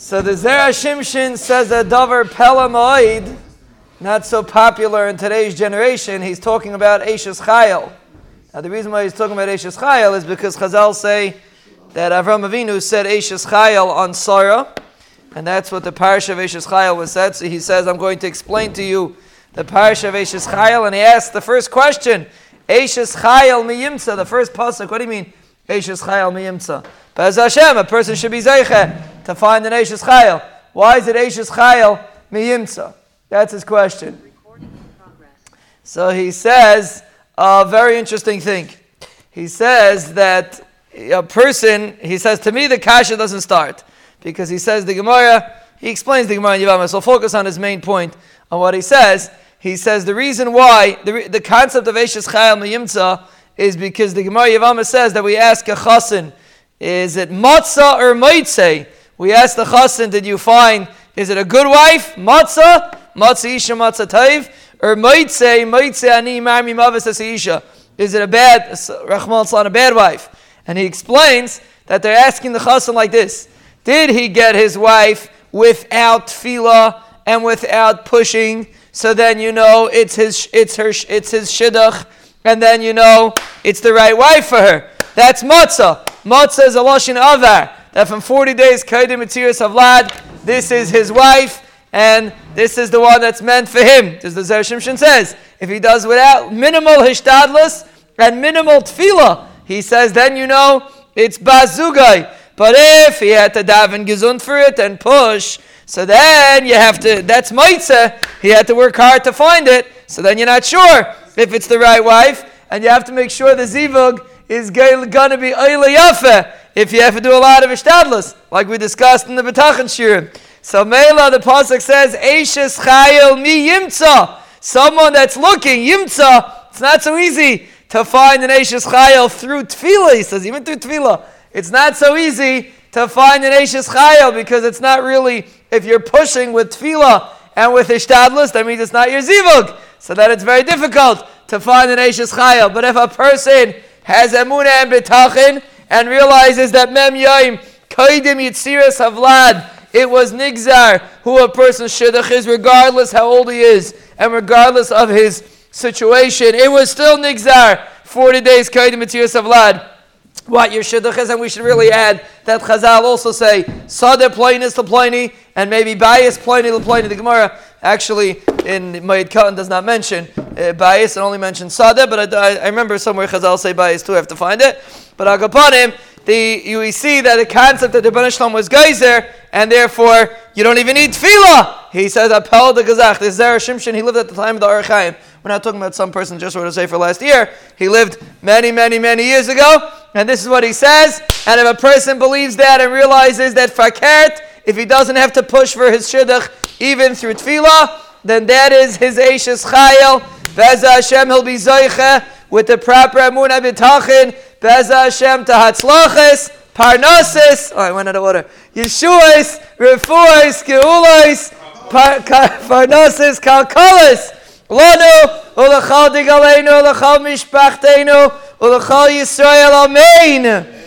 So the Zera Shimshon says a Dover Pelamoid, not so popular in today's generation, he's talking about Ashes Chayil. Now the reason why he's talking about Ashes Chayil is because Chazal say that Avram Avinu said Ashes Chayil on Sarah, and that's what the parish of Ashes Chayil was said. So he says, I'm going to explain to you the parish of Ashes Chayil, and he asks the first question, Ashes Chayil miyimtza, the first pasuk, what do you mean? Ashes Chayil miyimtza. Bez Hashem, a person should be zeiche to find an Ashes Chayil. Why is it Ashes Chayil miyimtza? That's his question. So he says a very interesting thing. He says that a person, he says, to me the kasha doesn't start. Because he says the Gemara, he explains the Gemara in Yavama, so focus on his main point, on what he says. He says the reason why, the, the concept of Ashes Chayil miyimtza is because the Gemara Yavama says that we ask a chasen, is it matzah or moitze? We asked the chassan, did you find, is it a good wife? Matzah? Matzah isha matzah taiv? Or moitze, moitze ani marmi mavis isha? Is it a bad, Rahman a bad wife? And he explains that they're asking the chassan like this. Did he get his wife without tefillah and without pushing? So then you know it's his, it's her, it's his shidduch, and then you know it's the right wife for her. That's matzah. Matzah is a lashon avar. That from 40 days, Kaidim Matziris Havlad, this is his wife, and this is the one that's meant for him. As the Zer Shimshon says, if he does without minimal hishtadlus and minimal tefillah, he says, then you know it's bazugai. But if he had to daven gesund for it and push, so then you have to, that's maitze, he had to work hard to find it, so then you're not sure if it's the right wife, and you have to make sure the zivug is going to be Eile Yafe if you have to do a lot of Ishtadlus, like we discussed in the B'tachan Shir. So Mela, the Pasuk says, Eishes Chayil Mi Yimtza. Someone that's looking, Yimtza, it's not so easy to find an Eishes Chayil through Tefillah, he says, even through Tefillah. It's not so easy to find an Eishes Chayil because it's not really, if you're pushing with Tefillah and with Ishtadlus, that means it's not your Zivug. So that it's very difficult to find an Eishes Chayil. But if a person has emunah and betachin and realizes that mem yaim kaidim yitziras havlad it was nigzar who a person shidduch is regardless how old he is and regardless of his situation it was still nigzar 40 days kaidim yitziras havlad what your shidduch is, and we should really add that Chazal also say Sadeh Plainis Laplaini and maybe Bias Plaini Laplaini. The Gemara actually in Moed Katan does not mention uh, Bias, it only mentions Sadeh, but I, I, remember somewhere Chazal say Bias too, I have to find it. But Agapanim, the, you see that the concept that the Banishlam was geyser, and therefore you don't even need tefillah. He says, Apel de Gazach. This Zera Shimshon, he lived at the time of the Archaim. We're not talking about some person just wrote say for last year. He lived many, many, many years ago. And this is what he says. And if a person believes that and realizes that fakert, if he doesn't have to push for his shidduch even through tefillah, then that is his Ashes Chayel. Beza Hashem, he'll be Zoiche with the proper Amunah B'tachin. Beza Hashem to Hatzlachis, Parnosis. Oh, I went out of order. Yeshuas, Refuas, Geulais, Parnosis, Kalkalis. Lanu, Ulachal Digalenu, Ulachal Mishpachtenu, Ulachal Yisrael, Amen.